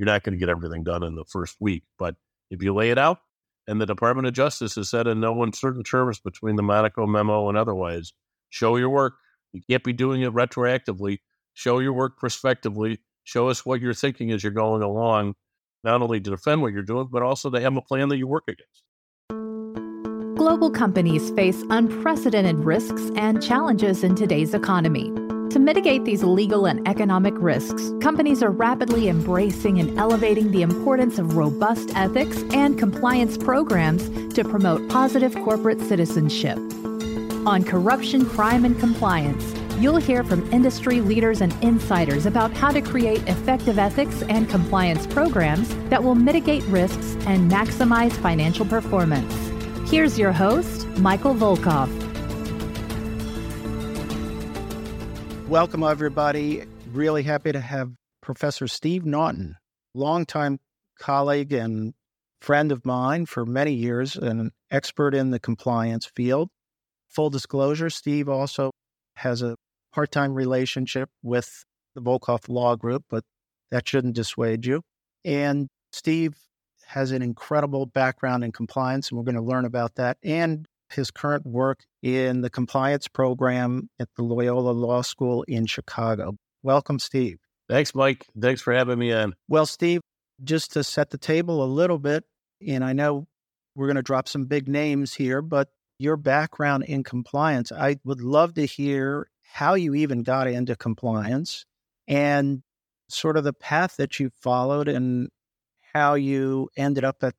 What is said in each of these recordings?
you're not going to get everything done in the first week. But if you lay it out, and the Department of Justice has said in no uncertain terms between the Monaco memo and otherwise, show your work. You can't be doing it retroactively. Show your work prospectively. Show us what you're thinking as you're going along, not only to defend what you're doing, but also to have a plan that you work against. Global companies face unprecedented risks and challenges in today's economy. To mitigate these legal and economic risks, companies are rapidly embracing and elevating the importance of robust ethics and compliance programs to promote positive corporate citizenship. On corruption, crime, and compliance, you'll hear from industry leaders and insiders about how to create effective ethics and compliance programs that will mitigate risks and maximize financial performance. Here's your host, Michael Volkov. Welcome, everybody. Really happy to have Professor Steve Naughton, longtime colleague and friend of mine for many years, and an expert in the compliance field. Full disclosure, Steve also has a part time relationship with the Volkov Law Group, but that shouldn't dissuade you. And Steve has an incredible background in compliance, and we're going to learn about that and his current work in the compliance program at the Loyola Law School in Chicago. Welcome, Steve. Thanks, Mike. Thanks for having me on. Well, Steve, just to set the table a little bit, and I know we're going to drop some big names here, but your background in compliance, I would love to hear how you even got into compliance and sort of the path that you followed and how you ended up at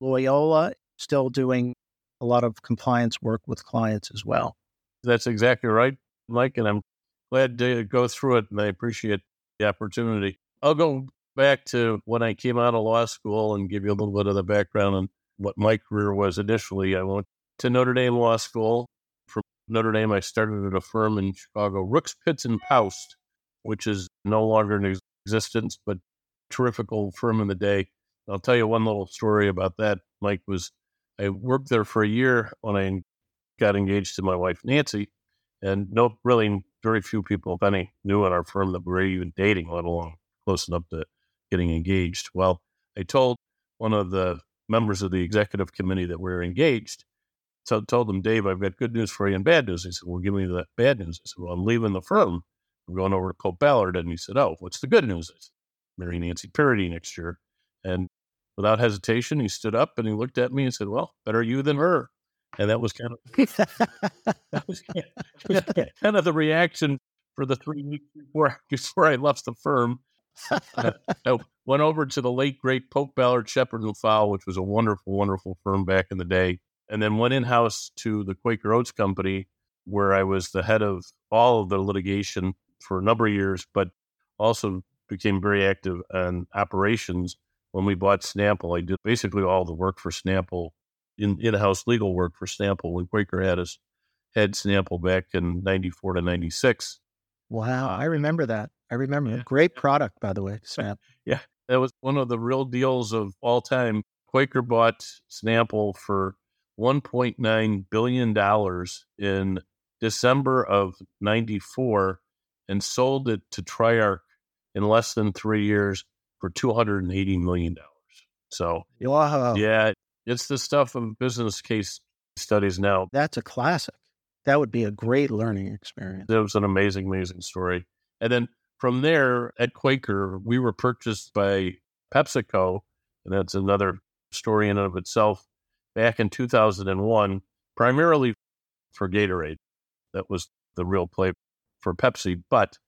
Loyola, still doing a lot of compliance work with clients as well. That's exactly right, Mike. And I'm glad to go through it and I appreciate the opportunity. I'll go back to when I came out of law school and give you a little bit of the background on what my career was initially. I went to Notre Dame Law School. From Notre Dame, I started at a firm in Chicago, Rooks, Pitts, and Poust, which is no longer in existence, but terrific old firm in the day. I'll tell you one little story about that. Mike was I worked there for a year when I got engaged to my wife Nancy, and no, really, very few people, if any, knew in our firm that we were even dating, let alone close enough to getting engaged. Well, I told one of the members of the executive committee that we were engaged. So I told him, Dave, I've got good news for you and bad news. He said, Well, give me the bad news. I said, Well, I'm leaving the firm. I'm going over to Pope Ballard. And he said, Oh, what's the good news? I said, Marry Nancy Parody next year. And without hesitation, he stood up and he looked at me and said, Well, better you than her. And that was kind of that was kind of the reaction for the three weeks before before I left the firm. uh, I went over to the late great Pope Ballard Shepard and Fowle, which was a wonderful, wonderful firm back in the day, and then went in house to the Quaker Oats Company, where I was the head of all of the litigation for a number of years, but also became very active on operations when we bought Snapple, I did basically all the work for Snapple, in in-house legal work for Snapple when Quaker had us head Snapple back in '94 to '96. Wow, I remember that. I remember yeah. Great product, by the way, Snap. yeah, that was one of the real deals of all time. Quaker bought Snapple for 1.9 billion dollars in December of '94 and sold it to Triarc in less than three years for $280 million. So, wow. yeah, it's the stuff of business case studies now. That's a classic. That would be a great learning experience. It was an amazing, amazing story. And then from there at Quaker, we were purchased by PepsiCo, and that's another story in and of itself, back in 2001, primarily for Gatorade. That was the real play for Pepsi. But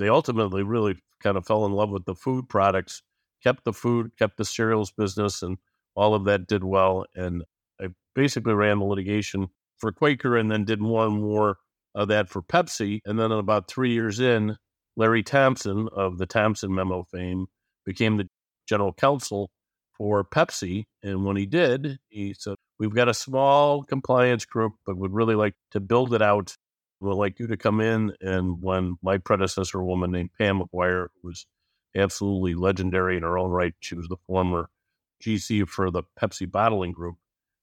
they ultimately really kind of fell in love with the food products, kept the food, kept the cereals business, and all of that did well. And I basically ran the litigation for Quaker and then did and more of that for Pepsi. And then about three years in, Larry Thompson of the Thompson Memo fame became the general counsel for Pepsi. And when he did, he said, We've got a small compliance group, but would really like to build it out would like you to come in. And when my predecessor, a woman named Pam McGuire, who was absolutely legendary in her own right, she was the former GC for the Pepsi bottling group.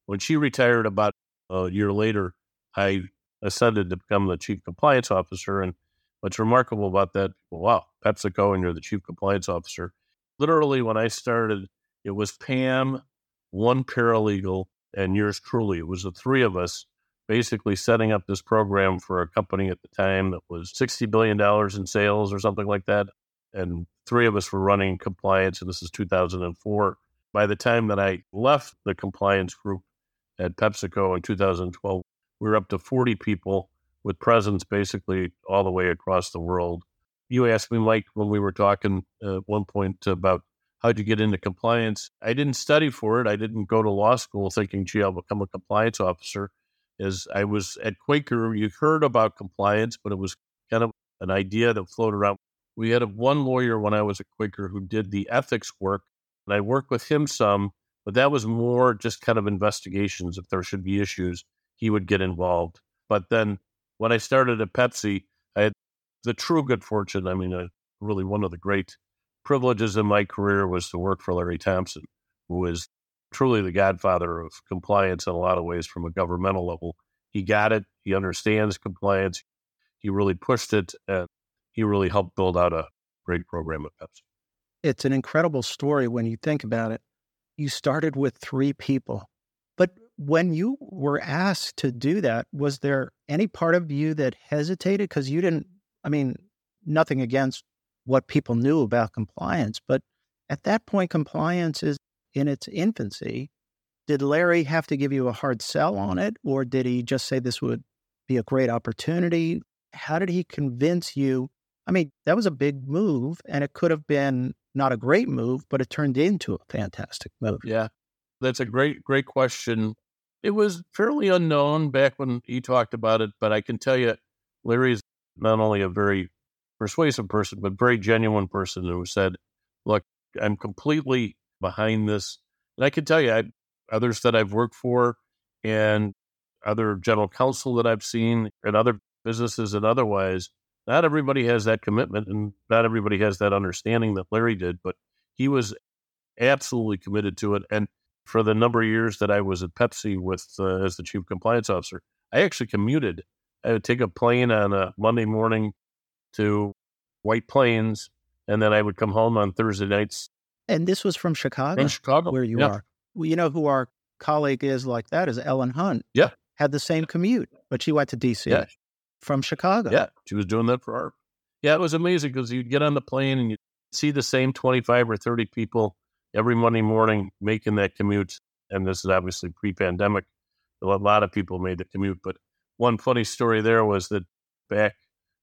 When she retired about a year later, I ascended to become the chief compliance officer. And what's remarkable about that, well, wow, PepsiCo and you're the chief compliance officer. literally when I started, it was Pam, one paralegal, and yours truly. It was the three of us basically setting up this program for a company at the time that was $60 billion in sales or something like that. And three of us were running compliance, and this is 2004. By the time that I left the compliance group at PepsiCo in 2012, we were up to 40 people with presence basically all the way across the world. You asked me, Mike, when we were talking at one point about how'd you get into compliance. I didn't study for it. I didn't go to law school thinking, gee, I'll become a compliance officer. As I was at Quaker, you heard about compliance, but it was kind of an idea that floated around. We had one lawyer when I was at Quaker who did the ethics work, and I worked with him some, but that was more just kind of investigations. If there should be issues, he would get involved. But then when I started at Pepsi, I had the true good fortune. I mean, uh, really one of the great privileges in my career was to work for Larry Thompson, who is truly the godfather of compliance in a lot of ways from a governmental level. He got it. He understands compliance. He really pushed it, and he really helped build out a great program at Pepsi. It's an incredible story when you think about it. You started with three people, but when you were asked to do that, was there any part of you that hesitated? Because you didn't, I mean, nothing against what people knew about compliance. But at that point, compliance is in its infancy. Did Larry have to give you a hard sell on it, or did he just say this would be a great opportunity? How did he convince you? I mean, that was a big move, and it could have been not a great move, but it turned into a fantastic move. Yeah, that's a great, great question. It was fairly unknown back when he talked about it, but I can tell you, Larry's not only a very persuasive person, but very genuine person who said, "Look, I'm completely behind this." And I can tell you, I, others that I've worked for, and other general counsel that I've seen, and other businesses and otherwise, not everybody has that commitment, and not everybody has that understanding that Larry did. But he was absolutely committed to it, and for the number of years that I was at Pepsi with uh, as the chief compliance officer, I actually commuted. I would take a plane on a Monday morning to White Plains, and then I would come home on Thursday nights. And this was from Chicago, from Chicago, where you yeah. are. Well, you know who our colleague is like that is Ellen Hunt. Yeah, had the same commute, but she went to D.C. Yeah. from Chicago. Yeah, she was doing that for our. Yeah, it was amazing because you'd get on the plane and you'd see the same twenty-five or thirty people every Monday morning making that commute. And this is obviously pre-pandemic. A lot of people made the commute, but one funny story there was that back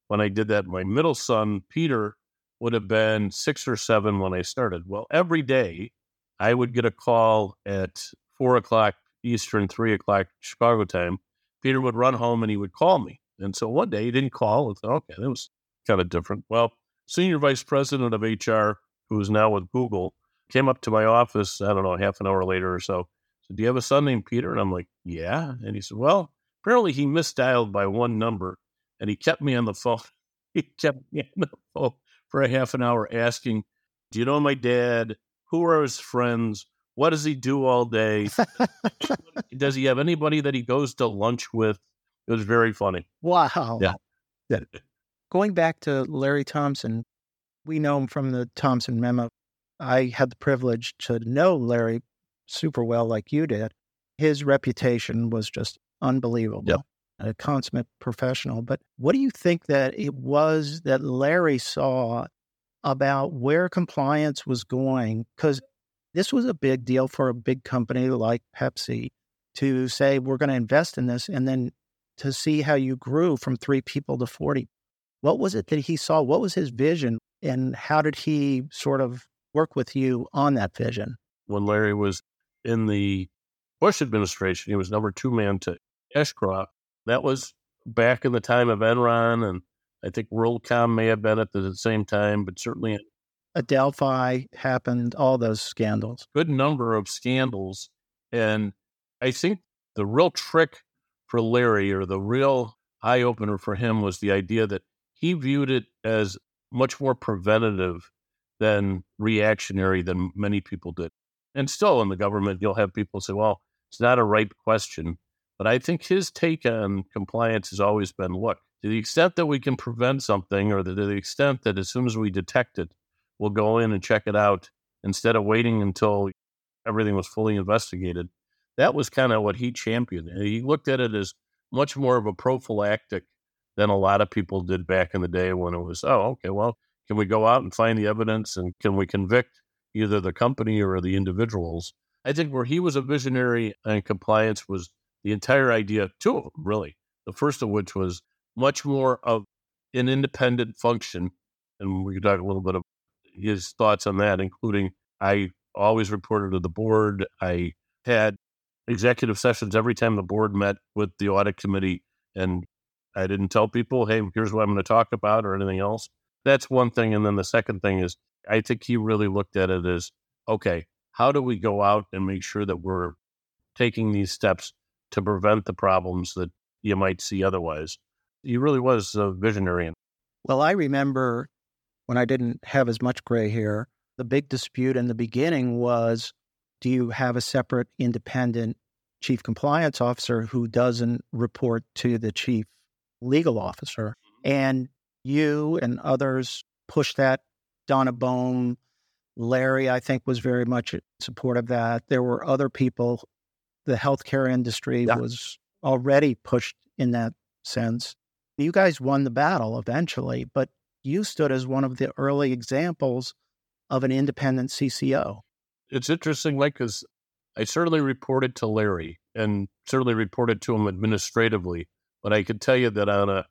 when I did that, my middle son, Peter, would have been six or seven when I started. Well, every day I would get a call at four o'clock Eastern, three o'clock Chicago time. Peter would run home and he would call me. And so one day he didn't call. I thought, okay, that was kind of different. Well, senior vice president of HR, who is now with Google, came up to my office, I don't know, half an hour later or so. Said, Do you have a son named Peter? And I'm like, Yeah. And he said, Well, apparently he misdialed by one number and he kept me on the phone. He kept me on the phone for a half an hour asking, Do you know my dad? Who are his friends? What does he do all day? does he have anybody that he goes to lunch with? It was very funny. Wow. Yeah. yeah. Going back to Larry Thompson, we know him from the Thompson memo. I had the privilege to know Larry super well, like you did. His reputation was just unbelievable. Yep a consummate professional. But what do you think that it was that Larry saw about where compliance was going? Because this was a big deal for a big company like Pepsi to say, we're going to invest in this, and then to see how you grew from three people to 40. What was it that he saw? What was his vision? And how did he sort of work with you on that vision? When Larry was in the Bush administration, he was number two man to Ashcroft that was back in the time of Enron, and I think WorldCom may have been at the same time, but certainly Adelphia happened, all those scandals. Good number of scandals. And I think the real trick for Larry, or the real eye opener for him, was the idea that he viewed it as much more preventative than reactionary than many people did. And still in the government, you'll have people say, well, it's not a ripe question. But I think his take on compliance has always been look, to the extent that we can prevent something, or to the extent that as soon as we detect it, we'll go in and check it out, instead of waiting until everything was fully investigated. That was kind of what he championed. He looked at it as much more of a prophylactic than a lot of people did back in the day when it was, oh, okay, well, can we go out and find the evidence and can we convict either the company or the individuals? I think where he was a visionary and compliance was the entire idea, two of them, really. The first of which was much more of an independent function. And we could talk a little bit of his thoughts on that, including I always reported to the board. I had executive sessions every time the board met with the audit committee, and I didn't tell people, hey, here's what I'm going to talk about or anything else. That's one thing. And then the second thing is, I think he really looked at it as, okay, how do we go out and make sure that we're taking these steps to prevent the problems that you might see otherwise? He really was a visionary. Well, I remember when I didn't have as much gray hair, the big dispute in the beginning was do you have a separate independent chief compliance officer who doesn't report to the chief legal officer? Mm-hmm. And you and others pushed that. Donna Boehme, Larry, I think, was very much in support of that. There were other people. The healthcare industry yeah. was already pushed in that sense. You guys won the battle eventually, but you stood as one of the early examples of an independent CCO. It's interesting, like, because I certainly reported to Larry and certainly reported to him administratively. But I can tell you that on a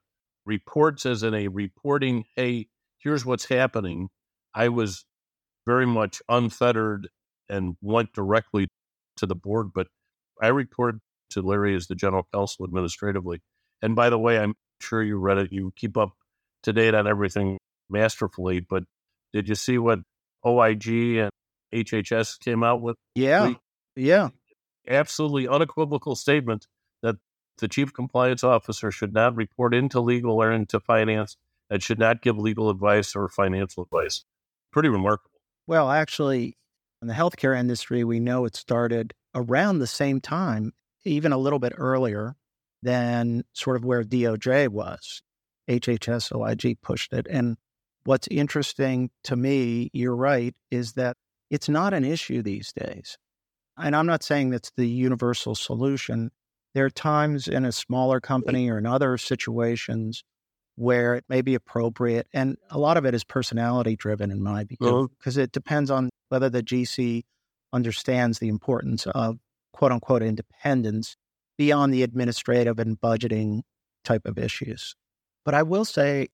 reports as in a reporting, hey, here's what's happening, I was very much unfettered and went directly to the board. But I reported to Larry as the general counsel administratively. And by the way, I'm sure you read it, you keep up to date on everything masterfully. But did you see what OIG and HHS came out with? Yeah. Yeah. Absolutely unequivocal statement that the chief compliance officer should not report into legal or into finance and should not give legal advice or financial advice. Pretty remarkable. Well, actually, in the healthcare industry, we know it started around the same time, even a little bit earlier than sort of where DOJ was. HHS OIG pushed it. And what's interesting to me, you're right, is that it's not an issue these days. And I'm not saying that's the universal solution. There are times in a smaller company or in other situations where it may be appropriate. And a lot of it is personality driven, in my view, uh-huh. because it depends on whether the GC understands the importance of quote unquote independence beyond the administrative and budgeting type of issues. But I will say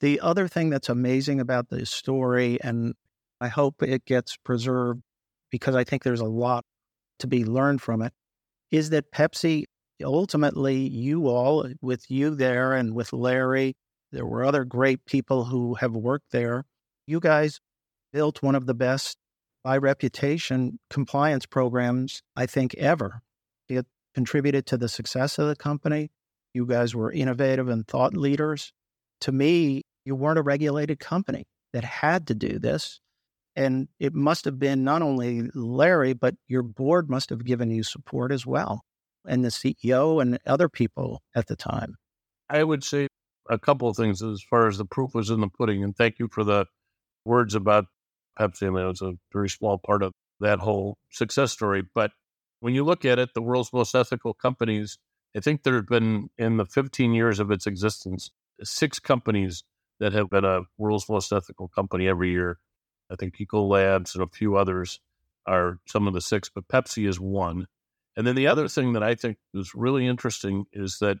the other thing that's amazing about this story, and I hope it gets preserved because I think there's a lot to be learned from it, is that Pepsi ultimately, you all, with you there and with Larry, there were other great people who have worked there. You guys built one of the best, by reputation, compliance programs, I think, ever. It contributed to the success of the company. You guys were innovative and thought leaders. To me, you weren't a regulated company that had to do this. And it must have been not only Larry, but your board must have given you support as well, and the CEO and other people at the time. I would say a couple of things as far as the proof was in the pudding. And thank you for the words about Pepsi. I it was a very small part of that whole success story. But when you look at it, the world's most ethical companies I think there have been, in the 15 years of its existence, six companies that have been a world's most ethical company every year. I think Ecolabs and a few others are some of the six, but Pepsi is one. And then the other thing that I think is really interesting is that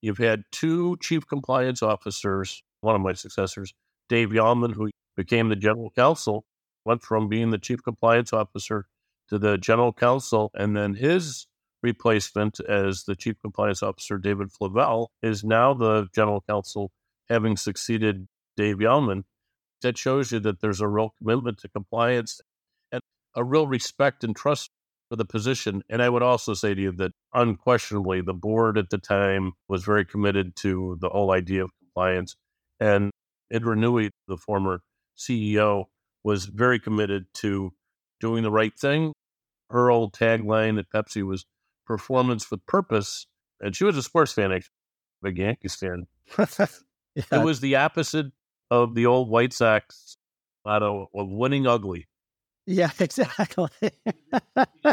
you've had two chief compliance officers, one of my successors, Dave Yawman, who became the general counsel, went from being the chief compliance officer to the general counsel, and then his replacement as the chief compliance officer, David Flavell, is now the general counsel, having succeeded Dave Yawman. That shows you that there's a real commitment to compliance and a real respect and trust for the position. And I would also say to you that unquestionably, the board at the time was very committed to the whole idea of compliance. And Indra Nooyi, the former CEO, was very committed to doing the right thing. Her old tagline at Pepsi was performance with purpose. And she was a sports fan, actually, big Yankees fan. yeah. It was the opposite of the old White Sox motto of winning ugly. Yeah, exactly.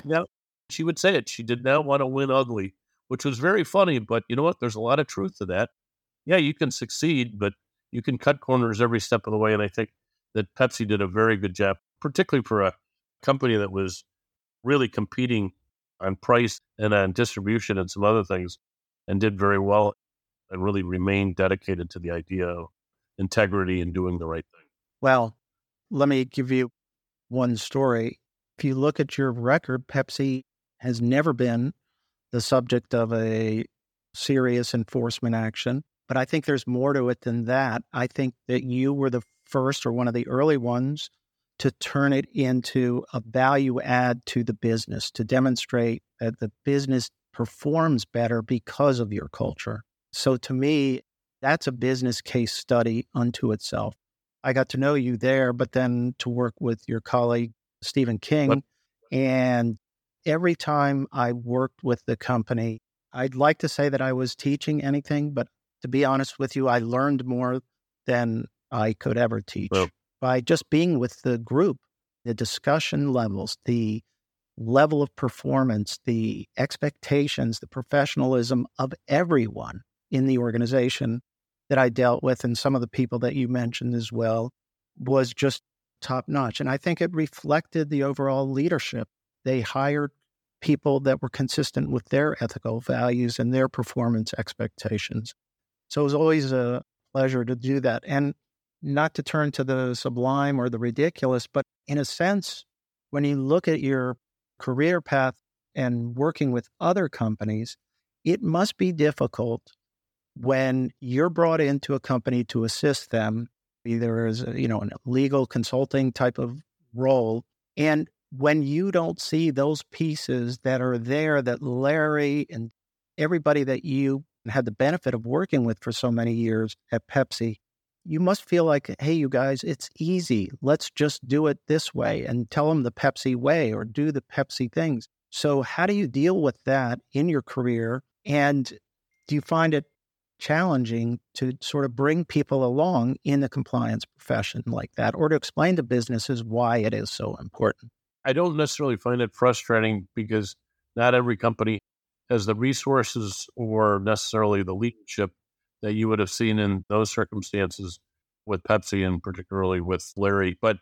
Now she would say it. She did not want to win ugly, which was very funny. But you know what? There's a lot of truth to that. Yeah, you can succeed, but you can cut corners every step of the way. And I think that Pepsi did a very good job, particularly for a company that was really competing on price and on distribution and some other things and did very well and really remained dedicated to the idea of integrity and doing the right thing. Well, let me give you one story. If you look at your record, Pepsi has never been the subject of a serious enforcement action. But I think there's more to it than that. I think that you were the first or one of the early ones to turn it into a value add to the business, to demonstrate that the business performs better because of your culture. So to me, that's a business case study unto itself. I got to know you there, but then to work with your colleague, Stephen King. What? And every time I worked with the company, I'd like to say that I was teaching anything, but to be honest with you, I learned more than I could ever teach well, by just being with the group, the discussion levels, the level of performance, the expectations, the professionalism of everyone in the organization that I dealt with, and some of the people that you mentioned as well, was just top notch. And I think it reflected the overall leadership. They hired people that were consistent with their ethical values and their performance expectations. So it was always a pleasure to do that. And not to turn to the sublime or the ridiculous, but in a sense, when you look at your career path and working with other companies, it must be difficult when you're brought into a company to assist them, either as a, you know, a legal consulting type of role, and when you don't see those pieces that are there that Larry and everybody that you had the benefit of working with for so many years at Pepsi, you must feel like, hey, you guys, it's easy. Let's just do it this way and tell them the Pepsi way or do the Pepsi things. So, how do you deal with that in your career? And do you find it challenging to sort of bring people along in the compliance profession like that or to explain to businesses why it is so important? I don't necessarily find it frustrating because not every company has the resources or necessarily the leadership that you would have seen in those circumstances with Pepsi and particularly with Larry. But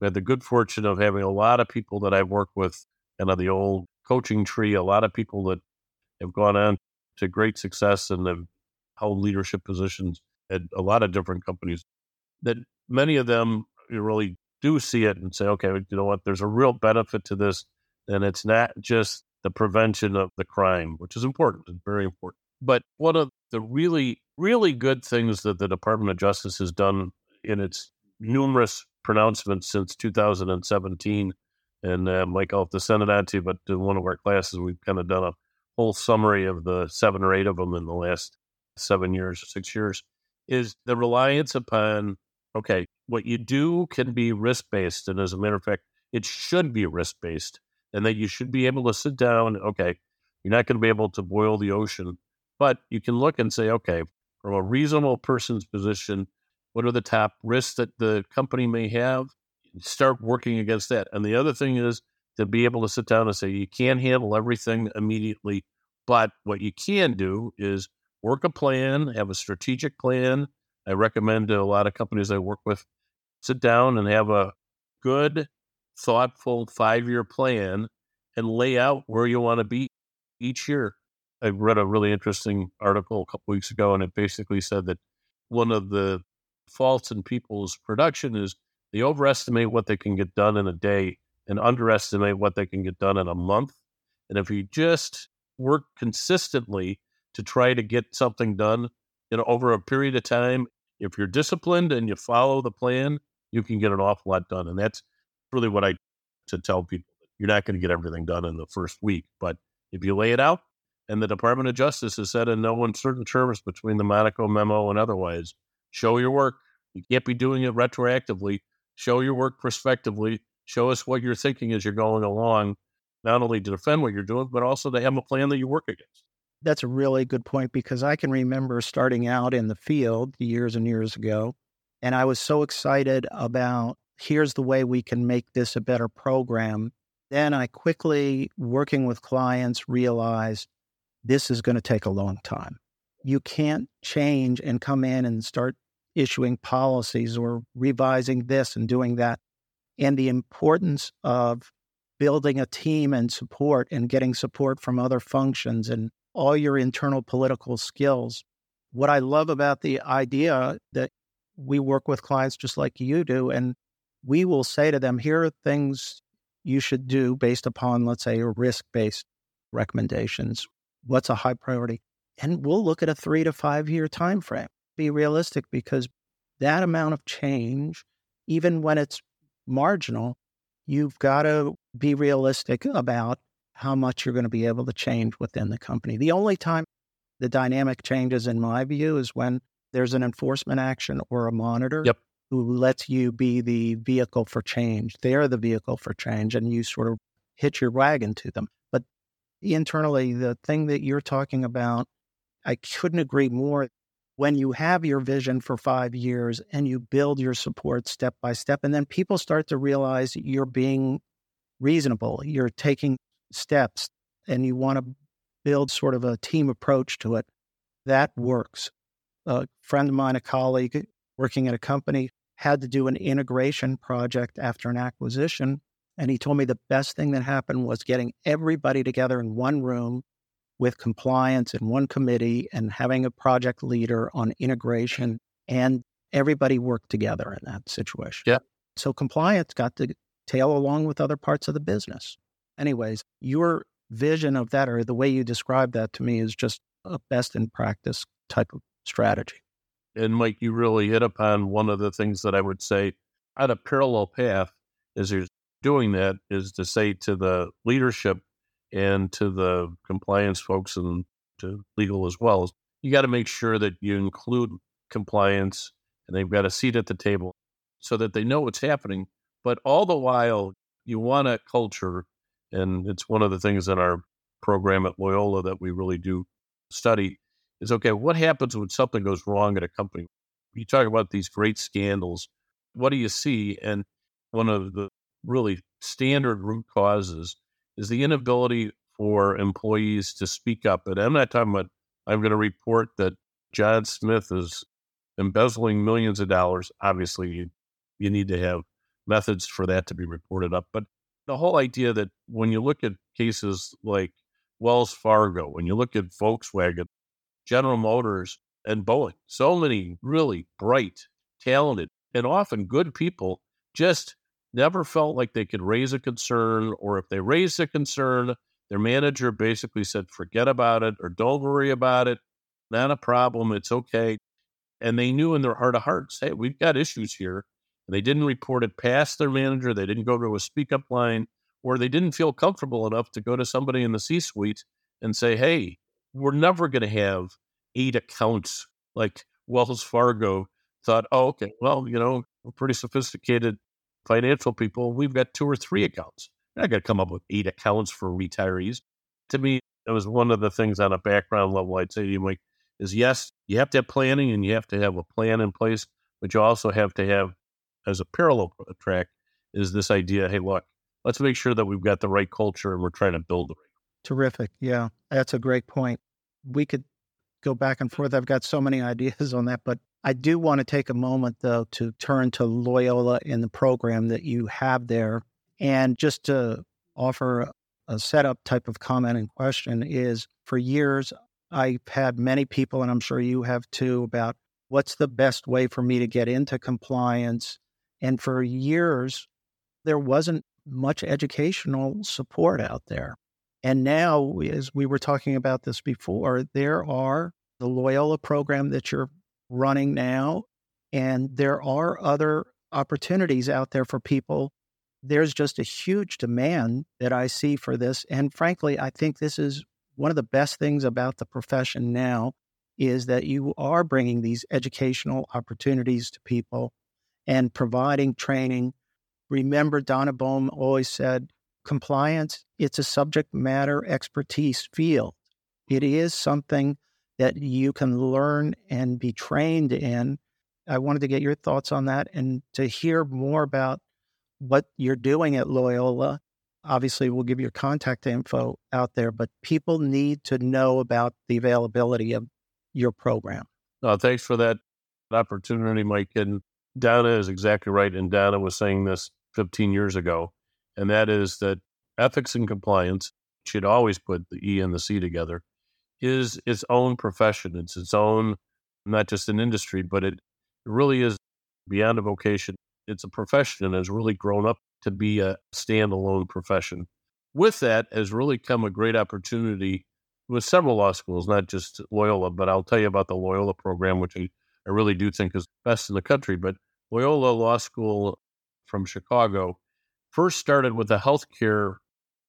we had the good fortune of having a lot of people that I've worked with and of the old coaching tree, a lot of people that have gone on to great success and have held leadership positions at a lot of different companies that many of them really do see it and say, okay, you know what, there's a real benefit to this. And it's not just the prevention of the crime, which is important, it's very important. But one of the really, really good things that the Department of Justice has done in its numerous pronouncements since 2017, and uh, Mike, I'll have to send it out to you, but in one of our classes, we've kind of done a whole summary of the seven or eight of them in the last seven years, six years, is the reliance upon, okay, what you do can be risk based. And as a matter of fact, it should be risk based. And that you should be able to sit down, okay, you're not going to be able to boil the ocean, but you can look and say, okay, from a reasonable person's position, what are the top risks that the company may have? Start working against that. And the other thing is to be able to sit down and say, you can't handle everything immediately, but what you can do is work a plan, have a strategic plan. I recommend to a lot of companies I work with sit down and have a good, thoughtful five year plan and lay out where you want to be each year. I read a really interesting article a couple weeks ago, and it basically said that one of the faults in people's production is they overestimate what they can get done in a day and underestimate what they can get done in a month. And if you just work consistently to try to get something done, you know, over a period of time. If you're disciplined and you follow the plan, you can get an awful lot done. And that's really what I to tell people. You're not going to get everything done in the first week, but if you lay it out, and the Department of Justice has said in no uncertain terms between the Monaco memo and otherwise, show your work. You can't be doing it retroactively. Show your work prospectively. Show us what you're thinking as you're going along, not only to defend what you're doing, but also to have a plan that you work against. That's a really good point because I can remember starting out in the field years and years ago. And I was so excited about here's the way we can make this a better program. Then I quickly, working with clients, realized this is going to take a long time. You can't change and come in and start issuing policies or revising this and doing that. And the importance of building a team and support and getting support from other functions and all your internal political skills. What I love about the idea that we work with clients just like you do, and we will say to them, here are things you should do based upon, let's say, risk based recommendations. What's a high priority? And we'll look at a three to five year time frame. Be realistic because that amount of change, even when it's marginal, you've got to be realistic about how much you're going to be able to change within the company. The only time the dynamic changes, in my view, is when there's an enforcement action or a monitor yep. Who lets you be the vehicle for change. They're the vehicle for change, and you sort of hitch your wagon to them. But internally, the thing that you're talking about, I couldn't agree more. When you have your vision for five years and you build your support step by step, and then people start to realize you're being reasonable, you're taking steps, and you want to build sort of a team approach to it, that works a friend of mine, a colleague working at a company, had to do an integration project after an acquisition. And he told me the best thing that happened was getting everybody together in one room with compliance in one committee and having a project leader on integration. And everybody worked together in that situation. Yeah. So compliance got to tail along with other parts of the business. Anyways, your vision of that or the way you describe that to me is just a best in practice type of strategy. And Mike, you really hit upon one of the things that I would say on a parallel path as you're doing that is to say to the leadership and to the compliance folks and to legal as well, you got to make sure that you include compliance and they've got a seat at the table so that they know what's happening. But all the while, you want a culture, and it's one of the things in our program at Loyola that we really do study is okay, what happens when something goes wrong at a company? You talk about these great scandals. What do you see? And one of the really standard root causes is the inability for employees to speak up. And I'm not talking about, I'm going to report that John Smith is embezzling millions of dollars. Obviously, you, you need to have methods for that to be reported up. But the whole idea that when you look at cases like Wells Fargo, when you look at Volkswagen, General Motors, and Boeing. So many really bright, talented, and often good people just never felt like they could raise a concern, or if they raised a concern, their manager basically said, forget about it or don't worry about it. Not a problem. It's okay. And they knew in their heart of hearts, hey, we've got issues here. And they didn't report it past their manager. They didn't go to a speak up line, or they didn't feel comfortable enough to go to somebody in the C suite and say, hey, we're never going to have eight accounts like Wells Fargo thought, oh, okay, well, you know, we're pretty sophisticated financial people. We've got two or three accounts. I got to come up with eight accounts for retirees. To me, it was one of the things on a background level I'd say to you, Mike, is yes, you have to have planning and you have to have a plan in place, but you also have to have, as a parallel track, is this idea hey, look, let's make sure that we've got the right culture and we're trying to build the right Terrific. Yeah, that's a great point. We could go back and forth. I've got so many ideas on that, but I do want to take a moment though to turn to Loyola in the program that you have there. And just to offer a setup type of comment and question is for years, I've had many people, and I'm sure you have too, about what's the best way for me to get into compliance. And for years, there wasn't much educational support out there. And now, as we were talking about this before, there are the Loyola program that you're running now, and there are other opportunities out there for people. There's just a huge demand that I see for this. And frankly, I think this is one of the best things about the profession now is that you are bringing these educational opportunities to people and providing training. Remember, Donna Boehme always said, compliance, it's a subject matter expertise field. It is something that you can learn and be trained in. I wanted to get your thoughts on that and to hear more about what you're doing at Loyola. Obviously, we'll give your contact info out there, but people need to know about the availability of your program. Thanks for that opportunity, Mike. And Donna is exactly right. And Donna was saying this 15 years ago, and that is that ethics and compliance should always put the E and the C together is its own profession. It's its own, not just an industry, but it really is beyond a vocation. It's a profession and has really grown up to be a standalone profession. With that has really come a great opportunity with several law schools, not just Loyola, but I'll tell you about the Loyola program, which I, I really do think is best in the country. But Loyola Law School from Chicago first started with a healthcare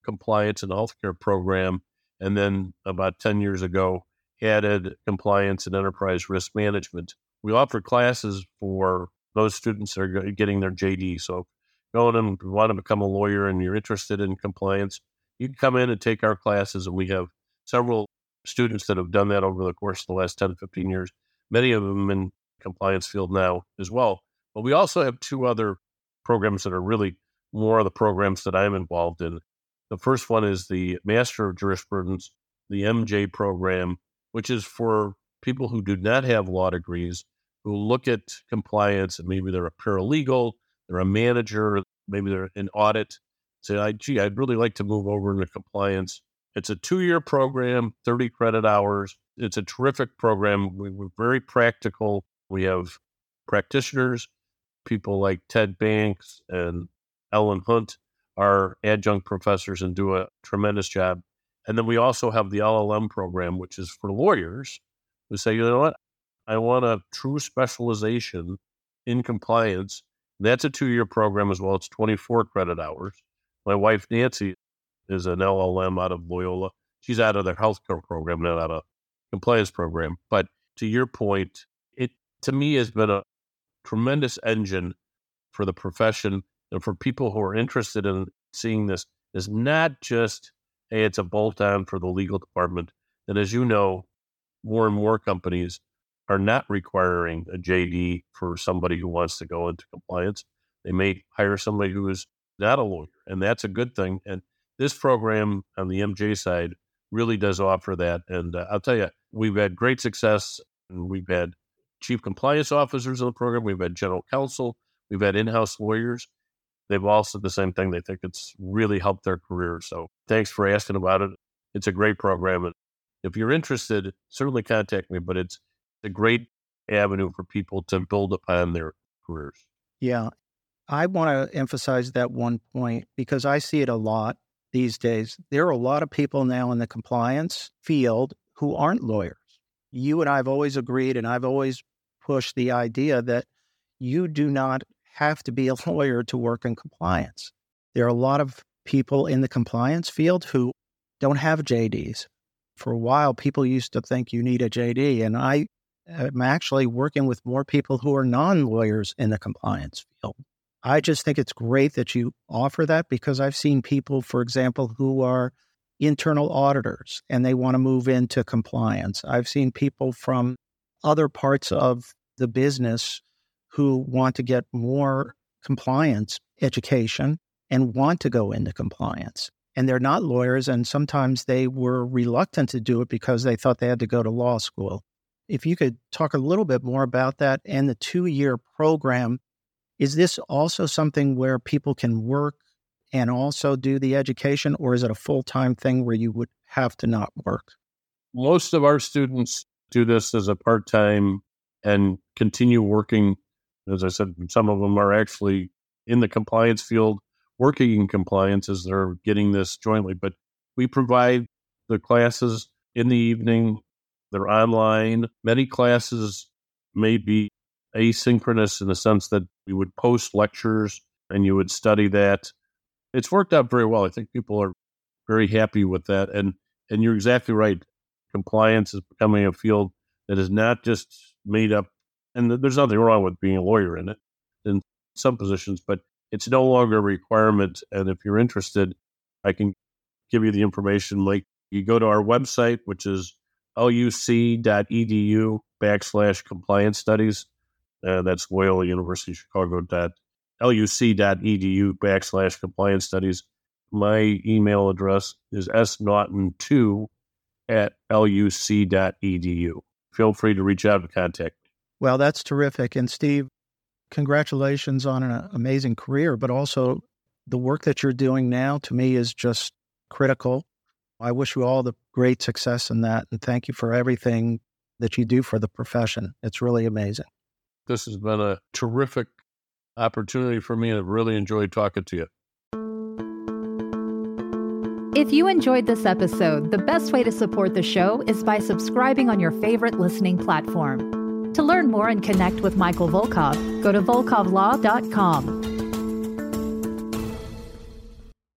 compliance and healthcare program, and then about 10 years ago, added compliance and enterprise risk management. We offer classes for those students that are getting their JD. So, going and want to become a lawyer and you're interested in compliance, you can come in and take our classes, and we have several students that have done that over the course of the last 10 to 15 years, many of them in compliance field now as well. But we also have two other programs that are really more of the programs that I'm involved in. The first one is the Master of Jurisprudence, the MJ program, which is for people who do not have law degrees, who look at compliance and maybe they're a paralegal, they're a manager, maybe they're in audit. Say, I, gee, I'd really like to move over into compliance. It's a two year program, 30 credit hours. It's a terrific program. We, we're very practical. We have practitioners, people like Ted Banks and Ellen Hunt are adjunct professors and do a tremendous job. And then we also have the LLM program, which is for lawyers who say, you know what, I want a true specialization in compliance. That's a two year program as well. It's 24 credit hours. My wife, Nancy, is an LLM out of Loyola. She's out of their healthcare program, not out of compliance program. But to your point, it to me has been a tremendous engine for the profession and for people who are interested in seeing this is not just, hey, it's a bolt on for the legal department. And as you know, more and more companies are not requiring a JD for somebody who wants to go into compliance. They may hire somebody who is not a lawyer, and that's a good thing. And this program on the MJ side really does offer that. And uh, I'll tell you, we've had great success, and we've had chief compliance officers in the program, we've had general counsel, we've had in house lawyers, they've all said the same thing. They think it's really helped their career. So thanks for asking about it. It's a great program. And if you're interested, certainly contact me, but it's a great avenue for people to build upon their careers. Yeah. I want to emphasize that one point because I see it a lot these days. There are a lot of people now in the compliance field who aren't lawyers. You and I have always agreed, and I've always pushed the idea that you do not have to be a lawyer to work in compliance. There are a lot of people in the compliance field who don't have JDs. For a while, people used to think you need a JD, and I am actually working with more people who are non lawyers in the compliance field. I just think it's great that you offer that because I've seen people, for example, who are internal auditors and they want to move into compliance. I've seen people from other parts of the business who want to get more compliance education and want to go into compliance. And they're not lawyers, and sometimes they were reluctant to do it because they thought they had to go to law school. If you could talk a little bit more about that and the two year program, is this also something where people can work and also do the education, or is it a full time thing where you would have to not work? Most of our students do this as a part time and continue working as I said, some of them are actually in the compliance field, working in compliance as they're getting this jointly. But we provide the classes in the evening, they're online. Many classes may be asynchronous in the sense that we would post lectures and you would study that. It's worked out very well. I think people are very happy with that. And and you're exactly right. Compliance is becoming a field that is not just made up and there's nothing wrong with being a lawyer in it in some positions, but it's no longer a requirement. And if you're interested, I can give you the information. Like you go to our website, which is luc.edu backslash compliance studies. Uh, that's Loyola University Chicago dot luc.edu backslash compliance studies. My email address is snaughton2 at luc.edu. Feel free to reach out and contact me. Well, that's terrific. And Steve, congratulations on an amazing career, but also the work that you're doing now to me is just critical. I wish you all the great success in that. And thank you for everything that you do for the profession. It's really amazing. This has been a terrific opportunity for me. I've really enjoyed talking to you. If you enjoyed this episode, the best way to support the show is by subscribing on your favorite listening platform. To learn more and connect with Michael Volkov, go to volkovlaw.com.